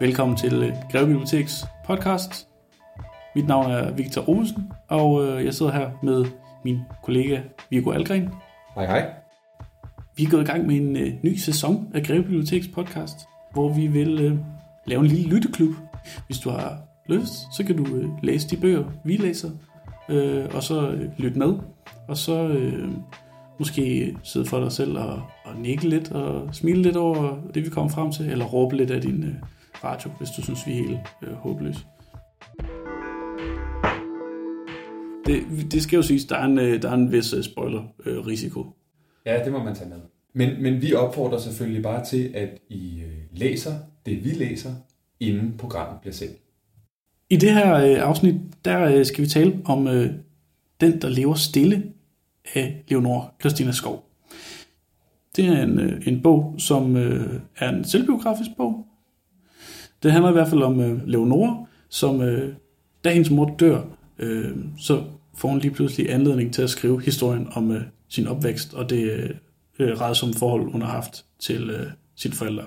Velkommen til øh, Greve Biblioteks podcast. Mit navn er Victor Olsen, og øh, jeg sidder her med min kollega Viggo Algren. Hej hej. Vi er gået i gang med en øh, ny sæson af Greve Biblioteks podcast, hvor vi vil øh, lave en lille lytteklub. Hvis du har lyst, så kan du øh, læse de bøger, vi læser, øh, og så øh, lytte med. Og så øh, måske sidde for dig selv og, og nikke lidt og smile lidt over det, vi kommer frem til, eller råbe lidt af din øh, radio, hvis du synes, vi er helt øh, håbløse. Det, det skal jo siges, der er en, øh, der er en vis øh, spoiler-risiko. Ja, det må man tage med. Men, men vi opfordrer selvfølgelig bare til, at I øh, læser det, vi læser, inden programmet bliver sendt. I det her øh, afsnit, der øh, skal vi tale om øh, Den, der lever stille af Leonor Christina Skov. Det er en, øh, en bog, som øh, er en selvbiografisk bog. Det handler i hvert fald om øh, Leonora, som øh, da hendes mor dør, øh, så får hun lige pludselig anledning til at skrive historien om øh, sin opvækst og det øh, redsomme forhold, hun har haft til øh, sine forældre.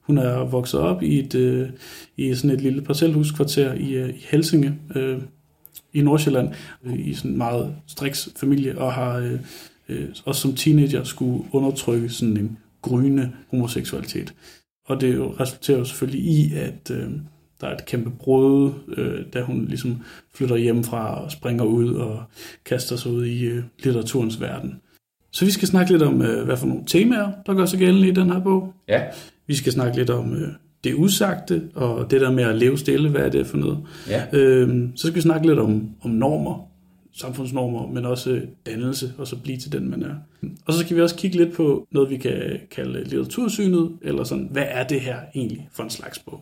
Hun er vokset op i et øh, i sådan et lille parcelhuskvarter i, øh, i Helsinge øh, i Nordsjælland øh, i sådan en meget striks familie og har øh, øh, også som teenager skulle undertrykke sådan en gryende homoseksualitet. Og det jo resulterer jo selvfølgelig i, at øh, der er et kæmpe brud, øh, da hun ligesom flytter hjemmefra og springer ud og kaster sig ud i øh, litteraturens verden. Så vi skal snakke lidt om, øh, hvad for nogle temaer, der gør sig gældende i den her bog. Ja. Vi skal snakke lidt om øh, det usagte, og det der med at leve stille, hvad er det for noget. Ja. Øhm, så skal vi snakke lidt om, om normer, samfundsnormer, men også øh, dannelse, og så blive til den, man er. Og så skal vi også kigge lidt på noget, vi kan kalde litteratursynet, eller sådan, hvad er det her egentlig for en slags bog?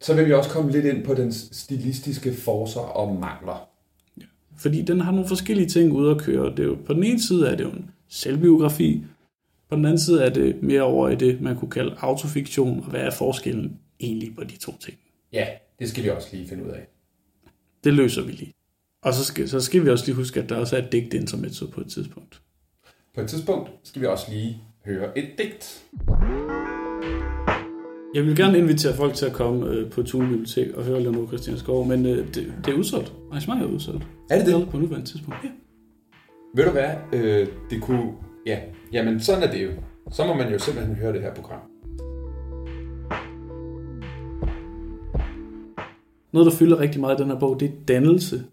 Så vil vi også komme lidt ind på den stilistiske forser og mangler. Fordi den har nogle forskellige ting ude at køre. Det er jo, på den ene side er det jo en selvbiografi, på den anden side er det mere over i det, man kunne kalde autofiktion, og hvad er forskellen egentlig på de to ting? Ja, det skal vi også lige finde ud af. Det løser vi lige. Og så skal, så skal vi også lige huske, at der også er et digt intermezzo på et tidspunkt. På et tidspunkt skal vi også lige høre et digt. Jeg vil gerne invitere folk til at komme øh, på Tune Bibliotek og høre Leonore Christian Skov, men øh, det, det er udsolgt. Arrangementet er udsolgt. Er det det? På nuværende tidspunkt, ja. Ved du hvad? Øh, det kunne... Ja, jamen sådan er det jo. Så må man jo simpelthen høre det her program. Noget, der fylder rigtig meget i den her bog, det er dannelse.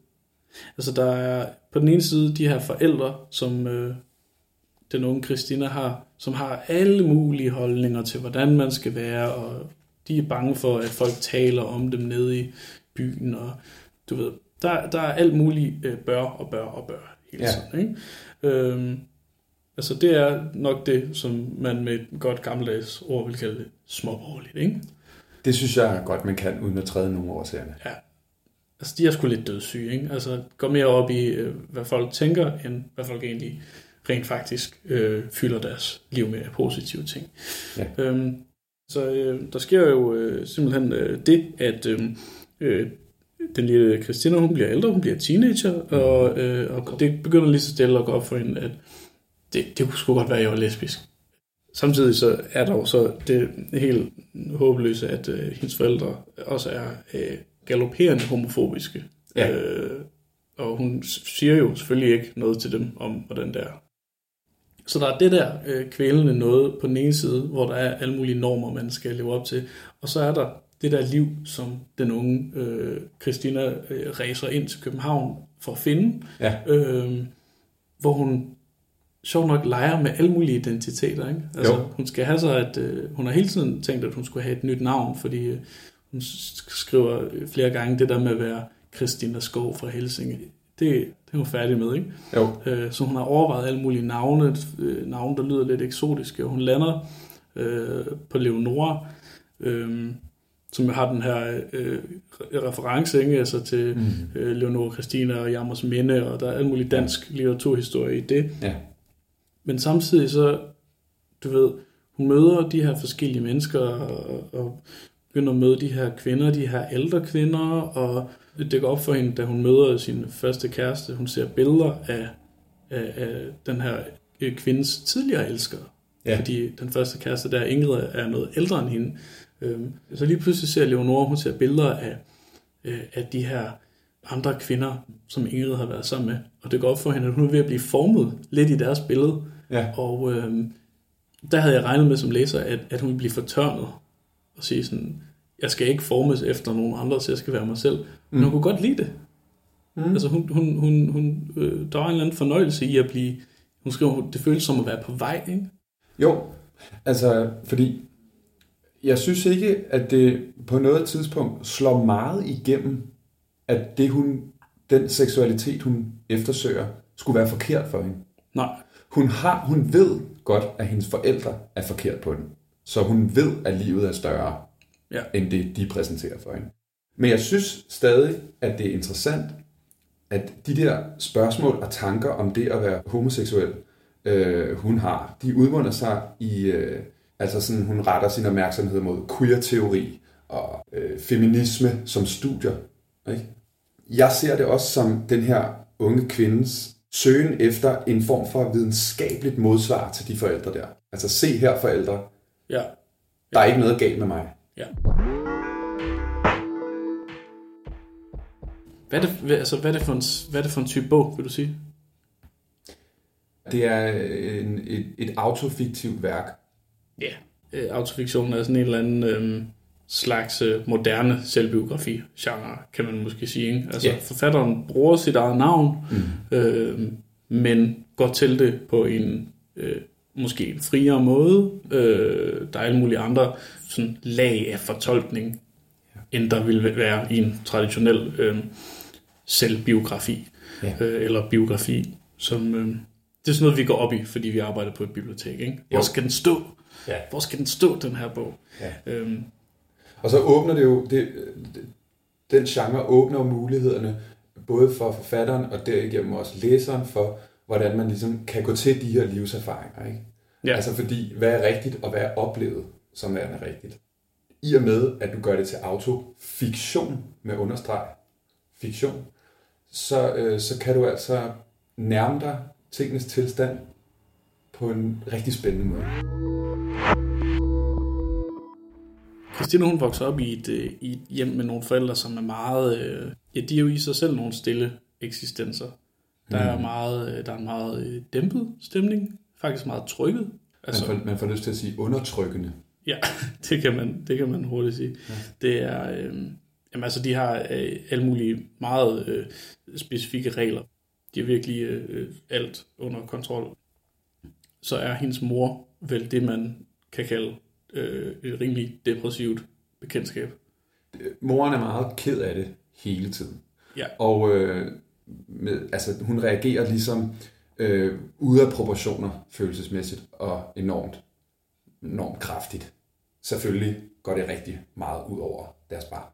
Altså der er på den ene side de her forældre, som øh, den unge Christina har, som har alle mulige holdninger til, hvordan man skal være, og de er bange for, at folk taler om dem nede i byen, og du ved, der, der er alt muligt øh, bør og bør og bør hele Ja. tiden. Ikke? Øhm, altså det er nok det, som man med et godt gammeldags ord vil kalde småborgerligt, ikke? Det synes jeg godt, man kan, uden at træde nogen over serierne. Ja. Altså, de er sgu lidt dødssyge, ikke? Altså, gå mere op i, øh, hvad folk tænker, end hvad folk egentlig rent faktisk øh, fylder deres liv med positive ting. Ja. Øhm, så øh, der sker jo øh, simpelthen øh, det, at øh, øh, den lille Christina, hun bliver ældre, hun bliver teenager, og, øh, og det begynder lige så stille at gå op for hende, at det, det kunne sgu godt være, at jeg var lesbisk. Samtidig så er der jo så det helt håbløse, at øh, hendes forældre også er øh, galopperende homofobiske. Ja. Øh, og hun siger jo selvfølgelig ikke noget til dem om, hvordan det er. Så der er det der øh, kvælende noget på den ene side, hvor der er alle mulige normer, man skal leve op til. Og så er der det der liv, som den unge øh, Christina øh, rejser ind til København for at finde, Ja. øh, hvor hun sjov nok leger med alle mulige identiteter. Ikke? Altså, Jo. hun skal have så, at øh, hun har hele tiden tænkt, at hun skulle have et nyt navn, fordi øh, hun skriver flere gange det der med at være Christina Skov fra Helsinge. Det, det er hun færdig med, ikke? Jo. Øh, så hun har overvejet alle mulige navne, øh, navne, der lyder lidt eksotiske, og hun lander øh, på Leonora, øh, som har den her øh, reference ikke? Altså til Mm. øh, Leonora Christina og Jammers Minde, og der er alle mulige dansk litteraturhistorie i det. Ja. Men samtidig så, du ved, hun møder de her forskellige mennesker, og, og begynder at møde de her kvinder, de her ældre kvinder, og det går op for hende, da hun møder sin første kæreste, hun ser billeder af, af, af den her øh, kvindes tidligere elskere. Ja. Fordi den første kæreste der, Ingrid, er noget ældre end hende. Øhm, så lige pludselig ser Leonora, hun ser billeder af, øh, af de her andre kvinder, som Ingrid har været sammen med. Og det går op for hende, at hun er ved at blive formet lidt i deres billede. Ja. Og øhm, der havde jeg regnet med som læser, at, at hun ville blive fortørnet og sige sådan, jeg skal ikke formes efter nogen andre, så jeg skal være mig selv. Men mm. hun kunne godt lide det. Mm. Altså hun, hun, hun, hun, øh, der var en eller anden fornøjelse i at blive, hun skriver, det føles som at være på vej, ikke? Jo, altså fordi jeg synes ikke, at det på noget tidspunkt slår meget igennem, at det hun, den seksualitet, hun eftersøger, skulle være forkert for hende. Nej. Hun, har, hun ved godt, at hendes forældre er forkert på den. Så hun ved, at livet er større, ja. end det, de præsenterer for hende. Men jeg synes stadig, at det er interessant, at de der spørgsmål og tanker om det at være homoseksuel, øh, hun har, de udmunder sig i, øh, altså sådan, hun retter sin opmærksomhed mod queer-teori og øh, feminisme som studier. Ikke? Jeg ser det også som den her unge kvindes søgen efter en form for videnskabeligt modsvar til de forældre der. Altså se her forældre, ja. der er ikke noget galt med mig. Ja. Hvad er, det, altså, hvad, er det for en, hvad er det for en type bog, vil du sige? Det er en, et, et autofiktivt værk. Ja, yeah. autofiktion er sådan en eller anden øhm, slags øh, moderne selvbiografi-genre, kan man måske sige. Ikke? Altså, yeah. forfatteren bruger sit eget navn, mm. øh, men går til det på en øh, måske en friere måde. Øh, der er alle mulige andre sådan, lag af fortolkning, end der ville være i en traditionel øh, selvbiografi ja. øh, eller biografi, som øh, det er sådan noget, vi går op i, fordi vi arbejder på et bibliotek. Ikke? Hvor jo. skal den stå? Ja. Hvor skal den stå, den her bog? Ja. Øhm. Og så åbner det jo, det, den genre åbner jo mulighederne, både for forfatteren og derigennem også læseren, for hvordan man ligesom kan gå til de her livserfaringer. Ikke? Ja. Altså fordi, hvad er rigtigt, og hvad er oplevet, som er rigtigt. I og med, at du gør det til autofiktion med understreg, fiktion, så, øh, så kan du altså nærme dig tingens tilstand på en rigtig spændende måde. Christine hun vokser op i et, øh, i et hjem med nogle forældre, som er meget... Øh, ja, de er jo i sig selv nogle stille eksistenser. Der er, mm. meget, øh, der er en meget dæmpet stemning, faktisk meget trykket. Altså, man, får, man får lyst til at sige undertrykkende. Ja, det kan man, det kan man hurtigt sige. Ja. Det er, øh, jamen altså de har øh, alle mulige meget øh, specifikke regler. De har virkelig øh, alt under kontrol. Så er hendes mor vel det, man kan kalde øh, et rimelig depressivt bekendtskab. Moren er meget ked af det hele tiden. Ja. Og øh, med, altså, hun reagerer ligesom øh, ude af proportioner følelsesmæssigt og enormt, enormt kraftigt. Selvfølgelig går det rigtig meget ud over deres barn.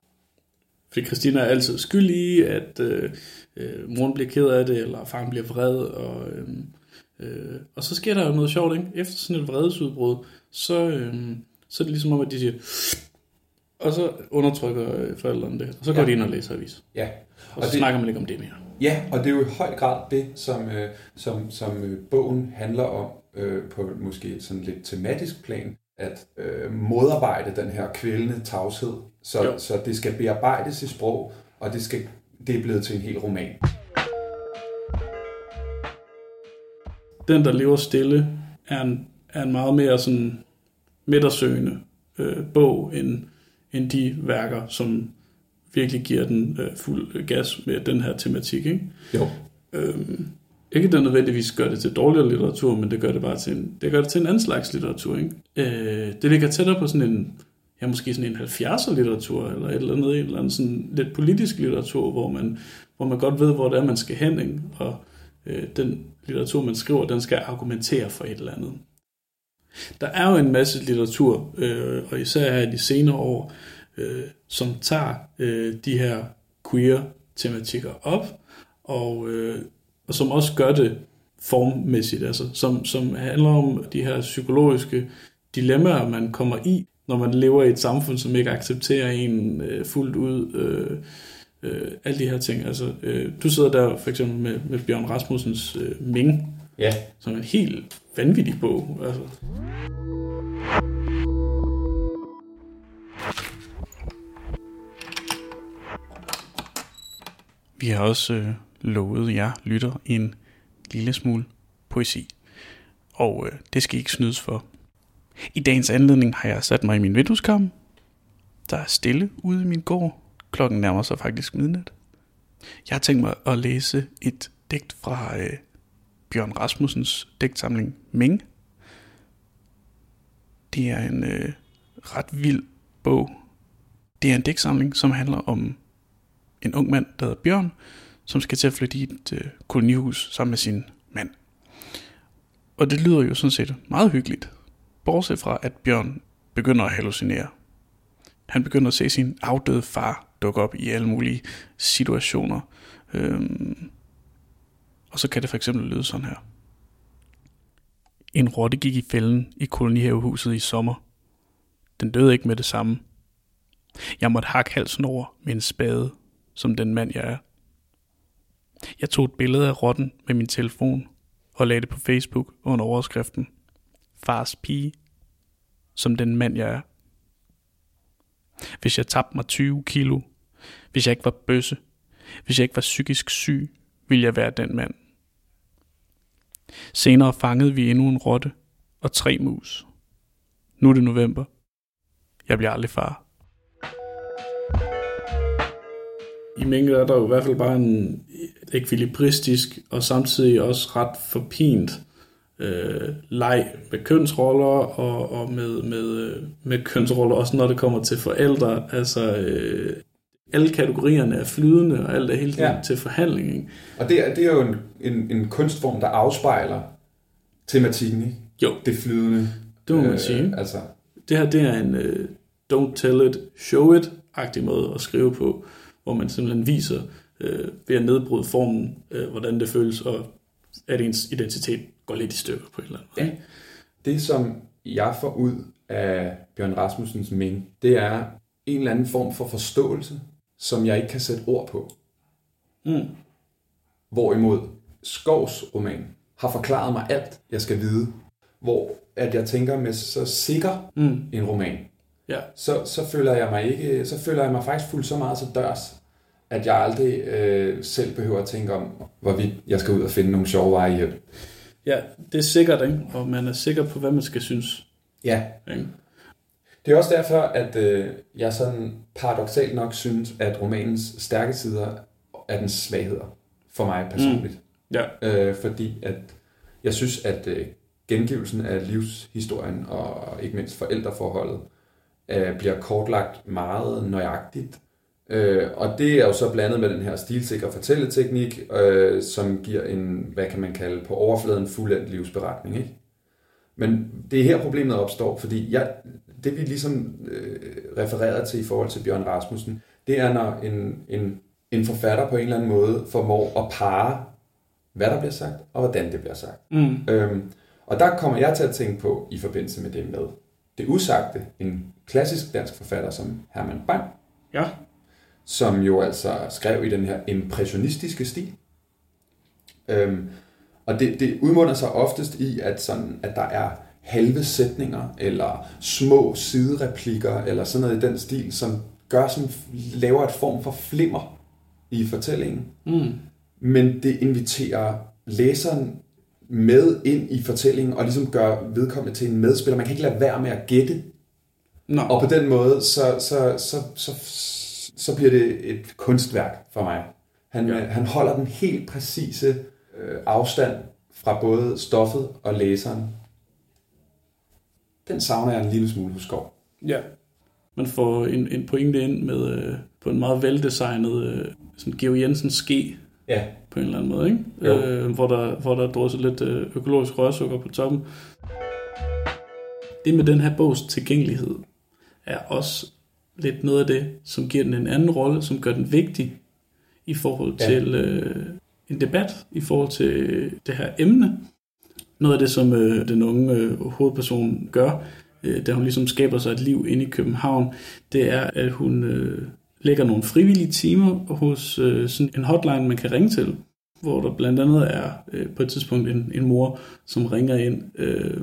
Fordi Christina er altid skyld i, at øh, øh, moren bliver ked af det, eller faren bliver vred, og, øh, øh, og så sker der jo noget sjovt, ikke? Efter sådan et vredesudbrud, så, øh, så er det ligesom om, at de siger, og så undertrykker øh, forældrene det, og så går ja. de ind og læser avis. Ja. Og, og så det, snakker man ikke om det mere. Ja, og det er jo i høj grad det, som, øh, som, som øh, bogen handler om, øh, på måske sådan lidt tematisk plan, at øh, modarbejde den her kvældende tavshed, så, så det skal bearbejdes i sprog, og det, skal, det er blevet til en hel roman. Den, der lever stille, er en, er en meget mere sådan midtersøgende øh, bog, end, end de værker, som virkelig giver den øh, fuld gas med den her tematik. Ikke? Jo. Øhm, ikke det nødvendigvis gør det til dårligere litteratur, men det gør det bare til en, det gør det til en anden slags litteratur. Ikke? Øh, det ligger tættere på sådan en, ja, måske sådan en 70'er litteratur, eller et eller andet, en eller anden sådan lidt politisk litteratur, hvor man, hvor man godt ved, hvor det er, man skal hen, ikke? og øh, den litteratur, man skriver, den skal argumentere for et eller andet. Der er jo en masse litteratur, øh, og især her i de senere år, øh, som tager øh, de her queer-tematikker op, og, øh, og som også gør det formmæssigt, altså som, som handler om de her psykologiske dilemmaer, man kommer i, når man lever i et samfund, som ikke accepterer en øh, fuldt ud. Øh, øh, alle de her ting. Altså, øh, du sidder der for eksempel med, med Bjørn Rasmussens øh, Ming, Ja. Som en helt vanvittig bog. Altså. Vi har også øh, lovet jer lytter en lille smule poesi. Og øh, det skal I ikke snydes for. I dagens anledning har jeg sat mig i min vindueskarm. Der er stille ude i min gård. Klokken nærmer sig faktisk midnat. Jeg har tænkt mig at læse et digt fra øh, Bjørn Rasmussens digtsamling Ming. Det er en øh, ret vild bog. Det er en digtsamling, som handler om en ung mand, der hedder Bjørn, som skal til at flytte i et øh, kolonihus sammen med sin mand. Og det lyder jo sådan set meget hyggeligt, bortset fra at Bjørn begynder at hallucinere. Han begynder at se sin afdøde far dukke op i alle mulige situationer. Øhm, og så kan det for eksempel lyde sådan her. En rotte gik i fælden i kolonihavehuset i sommer. Den døde ikke med det samme. Jeg måtte hakke halsen over med en spade, som den mand jeg er. Jeg tog et billede af rotten med min telefon og lagde det på Facebook under overskriften Fars pige, som den mand jeg er. Hvis jeg tabte mig 20 kilo, hvis jeg ikke var bøsse, hvis jeg ikke var psykisk syg, ville jeg være den mand. Senere fangede vi endnu en rotte og tre mus. Nu er det november. Jeg bliver aldrig far. I mængde er der jo i hvert fald bare en ekvilibristisk og samtidig også ret forpint øh, leg med kønsroller og, og med, med, med kønsroller, også når det kommer til forældre. Altså, øh, alle kategorierne er flydende, og alt er hele tiden ja. til forhandling. Ikke? Og det er, det er jo en, en, en kunstform, der afspejler tematikken, ikke? Jo. Det flydende. Det må man øh, sige. Altså. Det her, det er en uh, don't tell it, show it-agtig måde at skrive på, hvor man simpelthen viser uh, ved at nedbryde formen, uh, hvordan det føles, og at ens identitet går lidt i stykker på et eller andet. Ja. Det, som jeg får ud af Bjørn Rasmussens Ming, det er en eller anden form for forståelse, som jeg ikke kan sætte ord på. Mm. Hvorimod Skovs roman har forklaret mig alt, jeg skal vide. Hvor at jeg tænker med så sikker Mm. en roman, Ja. så, så føler jeg mig ikke, så føler jeg mig faktisk fuldt så meget til dørs, at jeg aldrig øh, selv behøver at tænke om, hvorvidt jeg skal ud og finde nogle sjove veje hjem. ja, det er sikkert, ikke? og man er sikker på, hvad man skal synes. Ja, Ikke? Det er også derfor, at øh, jeg sådan paradoxalt nok synes, at romanens stærke sider er dens svagheder for mig personligt. Ja. Øh, fordi at jeg synes, at øh, gengivelsen af livshistorien og ikke mindst forældreforholdet øh, bliver kortlagt meget nøjagtigt. Øh, og det er jo så blandet med den her stilsikre fortælleteknik, øh, som giver en, hvad kan man kalde, på overfladen fuldendt livsberetning. Ikke? Men det er her problemet opstår, fordi jeg, det vi ligesom øh, refererer til i forhold til Bjørn Rasmussen, det er når en, en, en forfatter på en eller anden måde formår at parre, hvad der bliver sagt, og hvordan det bliver sagt. Mm. Øhm, og der kommer jeg til at tænke på, i forbindelse med det med det usagte, en klassisk dansk forfatter som Herman Bang, Ja. som jo altså skrev i den her impressionistiske stil. Øhm, og det, det udmunder sig oftest i, at, sådan, at der er halve sætninger, eller små sidereplikker, eller sådan noget i den stil, som gør sådan, laver et form for flimmer i fortællingen. Mm. Men det inviterer læseren med ind i fortællingen, og ligesom gør vedkommende til en medspiller. Man kan ikke lade være med at gætte Nå. og på den måde, så, så, så, så, så bliver det et kunstværk for mig. Han, Ja. ja. han holder den helt præcise øh, afstand fra både stoffet og læseren. Den savner jeg en lille smule hos Skov. Ja. Man får en, en pointe ind med øh, på en meget veldesignet øh, sådan Geo Jensens ske Ja, på en eller anden måde, ikke? Jo. Øh, hvor, der, hvor der er drysset lidt øh, økologisk rørsukker på toppen. Det med den her bogs tilgængelighed er også lidt noget af det, som giver den en anden rolle, som gør den vigtig i forhold Ja. til øh, en debat, i forhold til det her emne. Noget af det, som øh, den unge øh, hovedperson gør, øh, da hun ligesom skaber sig et liv inde i København, det er, at hun øh, lægger nogle frivillige timer hos øh, sådan en hotline, man kan ringe til. hvor der blandt andet er øh, på et tidspunkt en, en mor, som ringer ind, øh,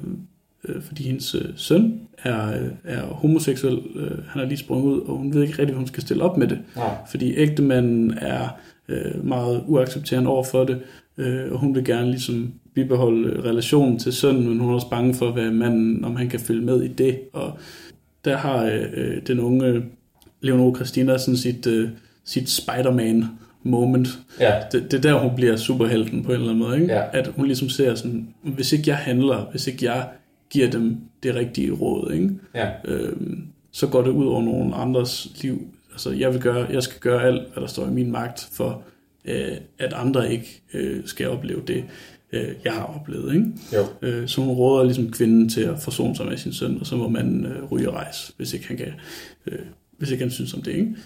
øh, fordi hendes øh, søn er, øh, er homoseksuel. Øh, han er lige sprunget ud, og hun ved ikke rigtig, hvad hun skal stille op med det. Nej. Fordi ægtemanden er øh, meget uaccepterende over for det, øh, og hun vil gerne ligesom bibeholde relationen til sønnen, men hun er også bange for, hvad manden, om han kan følge med i det. Og der har øh, øh den unge Leonore Christina sådan sit, øh, sit Spider-Man moment. Ja. Det, det er der, hun bliver superhelten på en eller anden måde. Ikke? Ja. At hun ligesom ser sådan, hvis ikke jeg handler, hvis ikke jeg giver dem det rigtige råd, ikke? Ja. Øhm, så går det ud over nogen andres liv. Altså, jeg, vil gøre, jeg skal gøre alt, hvad der står i min magt, for øh, at andre ikke øh, skal opleve det, øh, jeg har oplevet. Ikke? Jo. Øh, så hun råder ligesom kvinden til at forsone sig med sin søn, og så må man øh, ryge og rejse, hvis ikke han kan, øh, hvis ikke han synes om det. Ikke?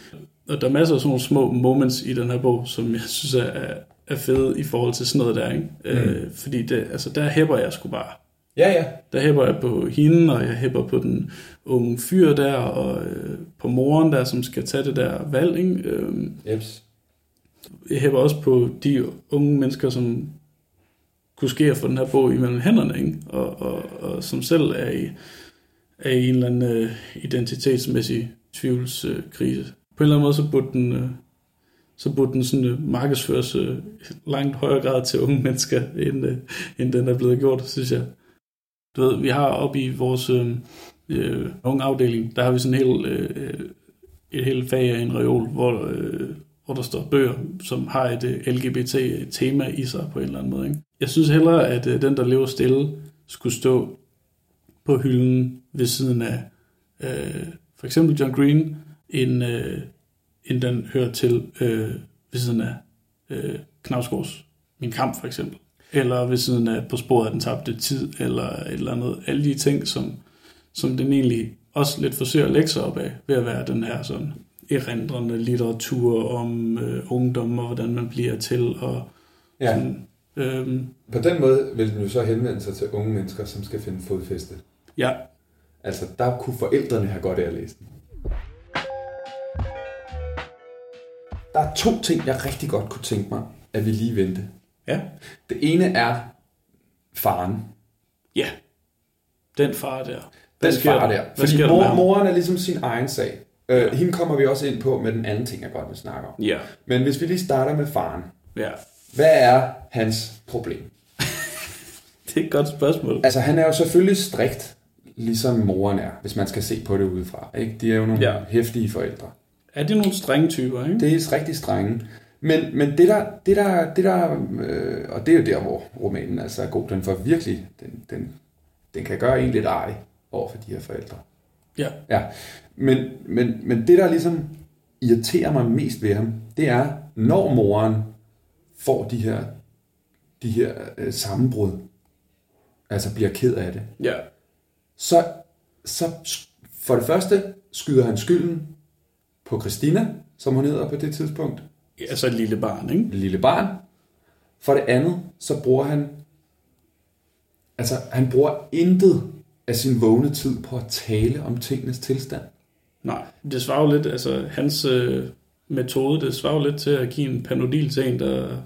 Og der er masser af sådan nogle små moments i den her bog, som jeg synes er, er, fede i forhold til sådan noget der. Ikke? Mm. Øh, fordi det, altså, der hæpper jeg sgu bare. Ja, ja. Der hæpper jeg på hende, og jeg hæpper på den unge fyr der, og øh, på moren der, som skal tage det der valg. Ikke? Øh, Jeps. jeg hæpper også på de unge mennesker, som kunne ske at få den her bog imellem hænderne, ikke? Og, og, og som selv er i, er i en eller anden øh, identitetsmæssig tvivlskrise. På en eller anden måde, så burde den, øh, så burde den sådan, øh, markedsføres øh, langt højere grad til unge mennesker, end, end den er blevet gjort, synes jeg. Du ved, vi har oppe i vores øh, øh, unge afdeling, der har vi sådan en hel, øh, et helt fag af en reol, hvor, øh, hvor der står bøger, som har et øh, LGBT-tema i sig på en eller anden måde. Ikke? Jeg synes hellere, at øh, den, der lever stille, skulle stå på hylden ved siden af øh, for eksempel John Green, end, øh, end den hører til øh, ved siden af øh, Knavsgaards Min Kamp for eksempel. Eller ved siden af På sporet af den tabte tid, eller et eller andet. Alle de ting, som, som den egentlig også lidt forsøger at lægge sig op af, ved at være den her sådan erindrende litteratur om øh, ungdom, og hvordan man bliver til, og Ja. sådan, øhm, På den måde vil den jo så henvende sig til unge mennesker, som skal finde fodfæste. ja, Altså, der kunne forældrene have godt af at læse den. Der er to ting, jeg rigtig godt kunne tænke mig, at vi lige vendte. ja, Det ene er faren. ja, den far der. Den sker far der? der. Hvad Fordi sker mor, moren er ligesom sin egen sag. Øh, hende kommer vi også ind på med den anden ting, jeg godt vil snakke om. Ja, Men hvis vi lige starter med faren. ja, Hvad er hans problem? det er et godt spørgsmål. Altså, han er jo selvfølgelig strikt, ligesom moren er, hvis man skal se på det udefra. Ikke? De er jo nogle Ja. hæftige forældre. Er det nogle strenge typer, ikke? Det er rigtig strenge. Men, men det der, det der, det der øh, og det er jo der, hvor romanen altså er god. Den får virkelig, den, den, den kan gøre en lidt ej over for de her forældre. Ja, Ja, men, men, men det der ligesom irriterer mig mest ved ham, det er, når moren får de her, de her øh, sammenbrud, altså bliver ked af det, ja, så, så for det første skyder han skylden på Christina, som hun hedder på det tidspunkt, altså et lille barn, ikke? lille barn. For det andet, så bruger han, altså han bruger intet af sin vågne tid på at tale om tingenes tilstand. Nej, det svarer jo lidt, altså hans øh, metode, det svarer jo lidt til at give en panodil til en, der,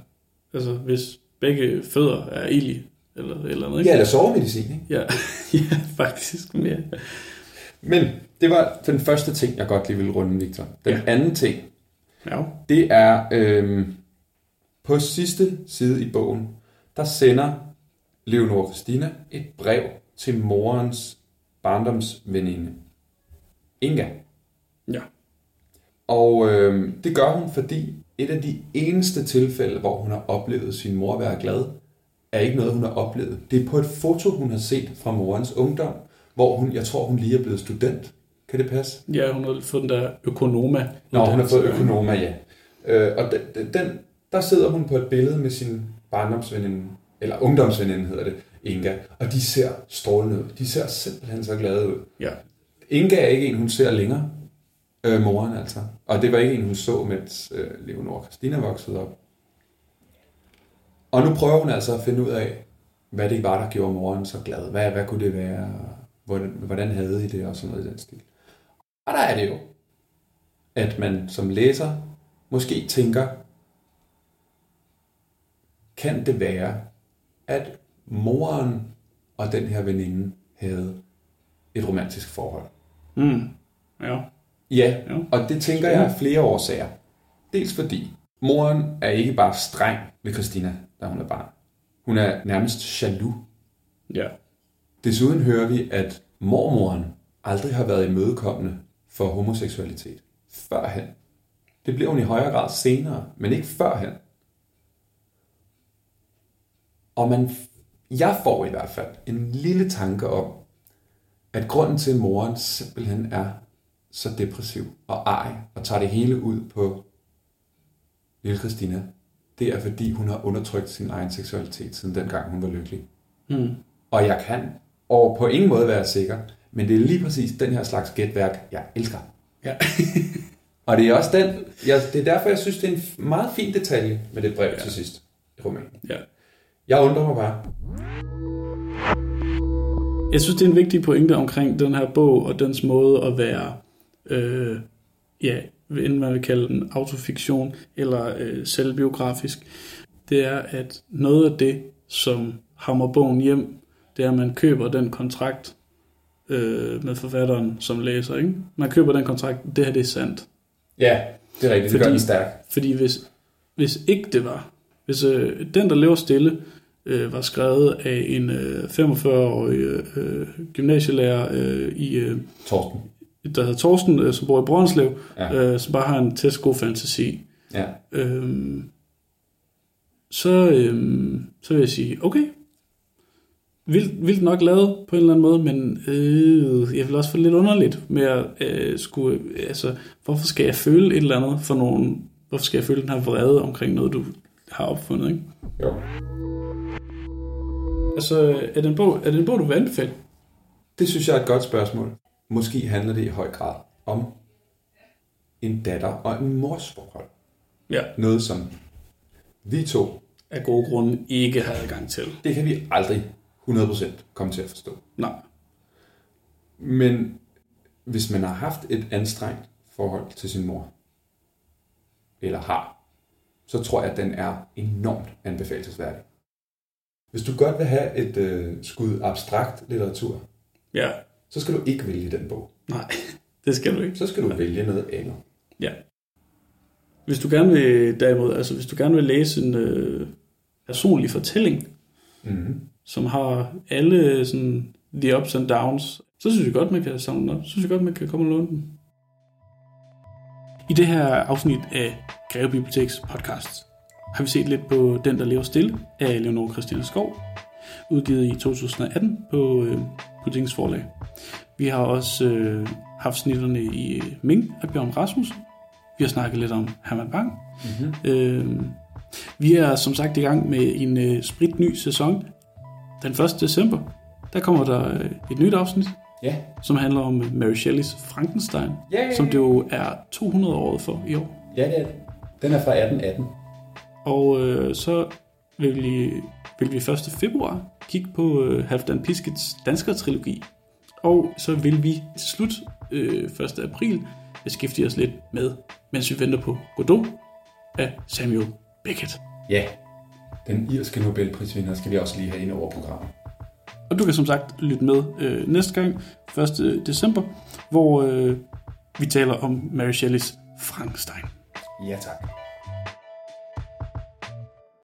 altså hvis begge fødder er ild eller eller andet, ikke? Ja, eller sovemedicin, ikke? Ja, ja faktisk mere. Men det var den første ting, jeg godt lige ville runde, Victor. Den Ja. anden ting, Ja, det er øhm, på sidste side i bogen, der sender Leonor Christina et brev til morens barndomsveninde, Inga. ja, Og øhm, det gør hun, fordi et af de eneste tilfælde, hvor hun har oplevet sin mor være glad, er ikke noget, hun har oplevet. Det er på et foto, hun har set fra morens ungdom, hvor hun, jeg tror, hun lige er blevet student. Kan det passe? ja, hun har fået den der økonoma. Nå, hun har fået økonoma, ja. Øh, og den, den, der sidder hun på et billede med sin barndomsveninde, eller ungdomsveninde hedder det, Inga, og de ser strålende ud. De ser simpelthen så glade ud. Ja, Inga er ikke en, hun ser længere, øh, moren altså. Og det var ikke en, hun så, mens øh, Leonor Christina voksede op. Og nu prøver hun altså at finde ud af, hvad det var, der gjorde moren så glad. Hvad, hvad kunne det være? Hvordan, hvordan havde I det? Og sådan noget i den stil. Og der er det jo, at man som læser måske tænker, kan det være, at moren og den her veninde havde et romantisk forhold? Mm. Ja. Ja, Ja. og det tænker jeg af flere årsager. Dels fordi moren er ikke bare streng ved Christina, da hun er barn. Hun er nærmest jaloux. Ja. Desuden hører vi, at mormoren aldrig har været imødekommende for homoseksualitet. Førhen. Det bliver hun i højere grad senere, men ikke førhen. Og man, jeg får i hvert fald en lille tanke om, at grunden til, at moren simpelthen er så depressiv og ej, og tager det hele ud på lille Christina, det er fordi, hun har undertrykt sin egen seksualitet, siden dengang hun var lykkelig. Mm. Og jeg kan og på ingen måde være sikker, men det er lige præcis den her slags gætværk, jeg elsker. Ja. Og det er også den, jeg, det er derfor, jeg synes, det er en meget fin detalje med det brev ja. til sidst i romanen. ja. Jeg undrer mig bare. Jeg synes, det er en vigtig pointe omkring den her bog og dens måde at være, øh, ja, enten man vil kalde den autofiktion eller øh, selvbiografisk. Det er, at noget af det, som hammer bogen hjem, det er, at man køber den kontrakt øh, med forfatteren som læser. Ikke? Man køber den kontrakt, det her det er sandt. Ja, det er rigtigt. Det gør Fordi- den stærk. Fordi hvis, hvis ikke det var, hvis øh, den, der lever stille, øh, var skrevet af en øh, 45-årig øh, gymnasielærer øh, i, øh, Torsten. Der hedder Torsten, øh, som bor i Brøndslev, Ja. øh, som bare har en god fantasi, Ja. øh, så, øh, så vil jeg sige, okay, vildt, vildt nok lavet på en eller anden måde, men øh, jeg vil også få lidt underligt med at øh, skulle, altså, hvorfor skal jeg føle et eller andet for nogen, hvorfor skal jeg føle den her vrede omkring noget, du har opfundet, ikke? Jo. Altså, er det en bog, er det en bog du vil anbefale? Det synes jeg er et godt spørgsmål. Måske handler det i høj grad om en datter og en mors forhold. Ja. Noget, som vi to, Af gode grunde ikke har adgang til. det kan vi aldrig 100% komme til at forstå. Nej. Men hvis man har haft et anstrengt forhold til sin mor, eller har, så tror jeg, at den er enormt anbefalesværdig. Hvis du godt vil have et øh, skud abstrakt litteratur, Ja. Så skal du ikke vælge den bog. Nej, det skal du ikke. Så skal du vælge noget andet. Ja. Hvis du gerne vil, derimod, altså hvis du gerne vil læse en øh, personlig fortælling, Mm-hmm. som har alle sådan the ups and downs, så synes jeg godt, man kan samle den op. Så synes jeg godt, man kan komme og låne den. I det her afsnit af Greve Biblioteks podcast har vi set lidt på Den, der lever stille af Leonore Christine Skov, udgivet i 2018 på øh, Politikens forlag. Vi har også øh, haft snitterne i Ming af Bjørn Rasmussen. Vi har snakket lidt om Herman Bang. Mm-hmm. Øh, vi er som sagt i gang med en øh, spritny sæson. Den 1. december, der kommer der øh, et nyt afsnit, Ja. som handler om øh, Mary Shelleys Frankenstein, Ja, som det jo er 200 år for i år. Ja, det er det. Den er fra 1818. Og øh, så vil vi, vil vi 1. februar kigge på øh, Halvdan Piskets dansker-trilogi. Og så vil vi til slut øh, 1. april beskæftige os lidt med, mens vi venter på Godot af Samuel Beckett. Ja. Den irske Nobelprisvinder skal vi også lige have ind over programmet. Og du kan som sagt lytte med øh, næste gang, 1. december, hvor øh, vi taler om Mary Shelleys Frankenstein. Ja, tak.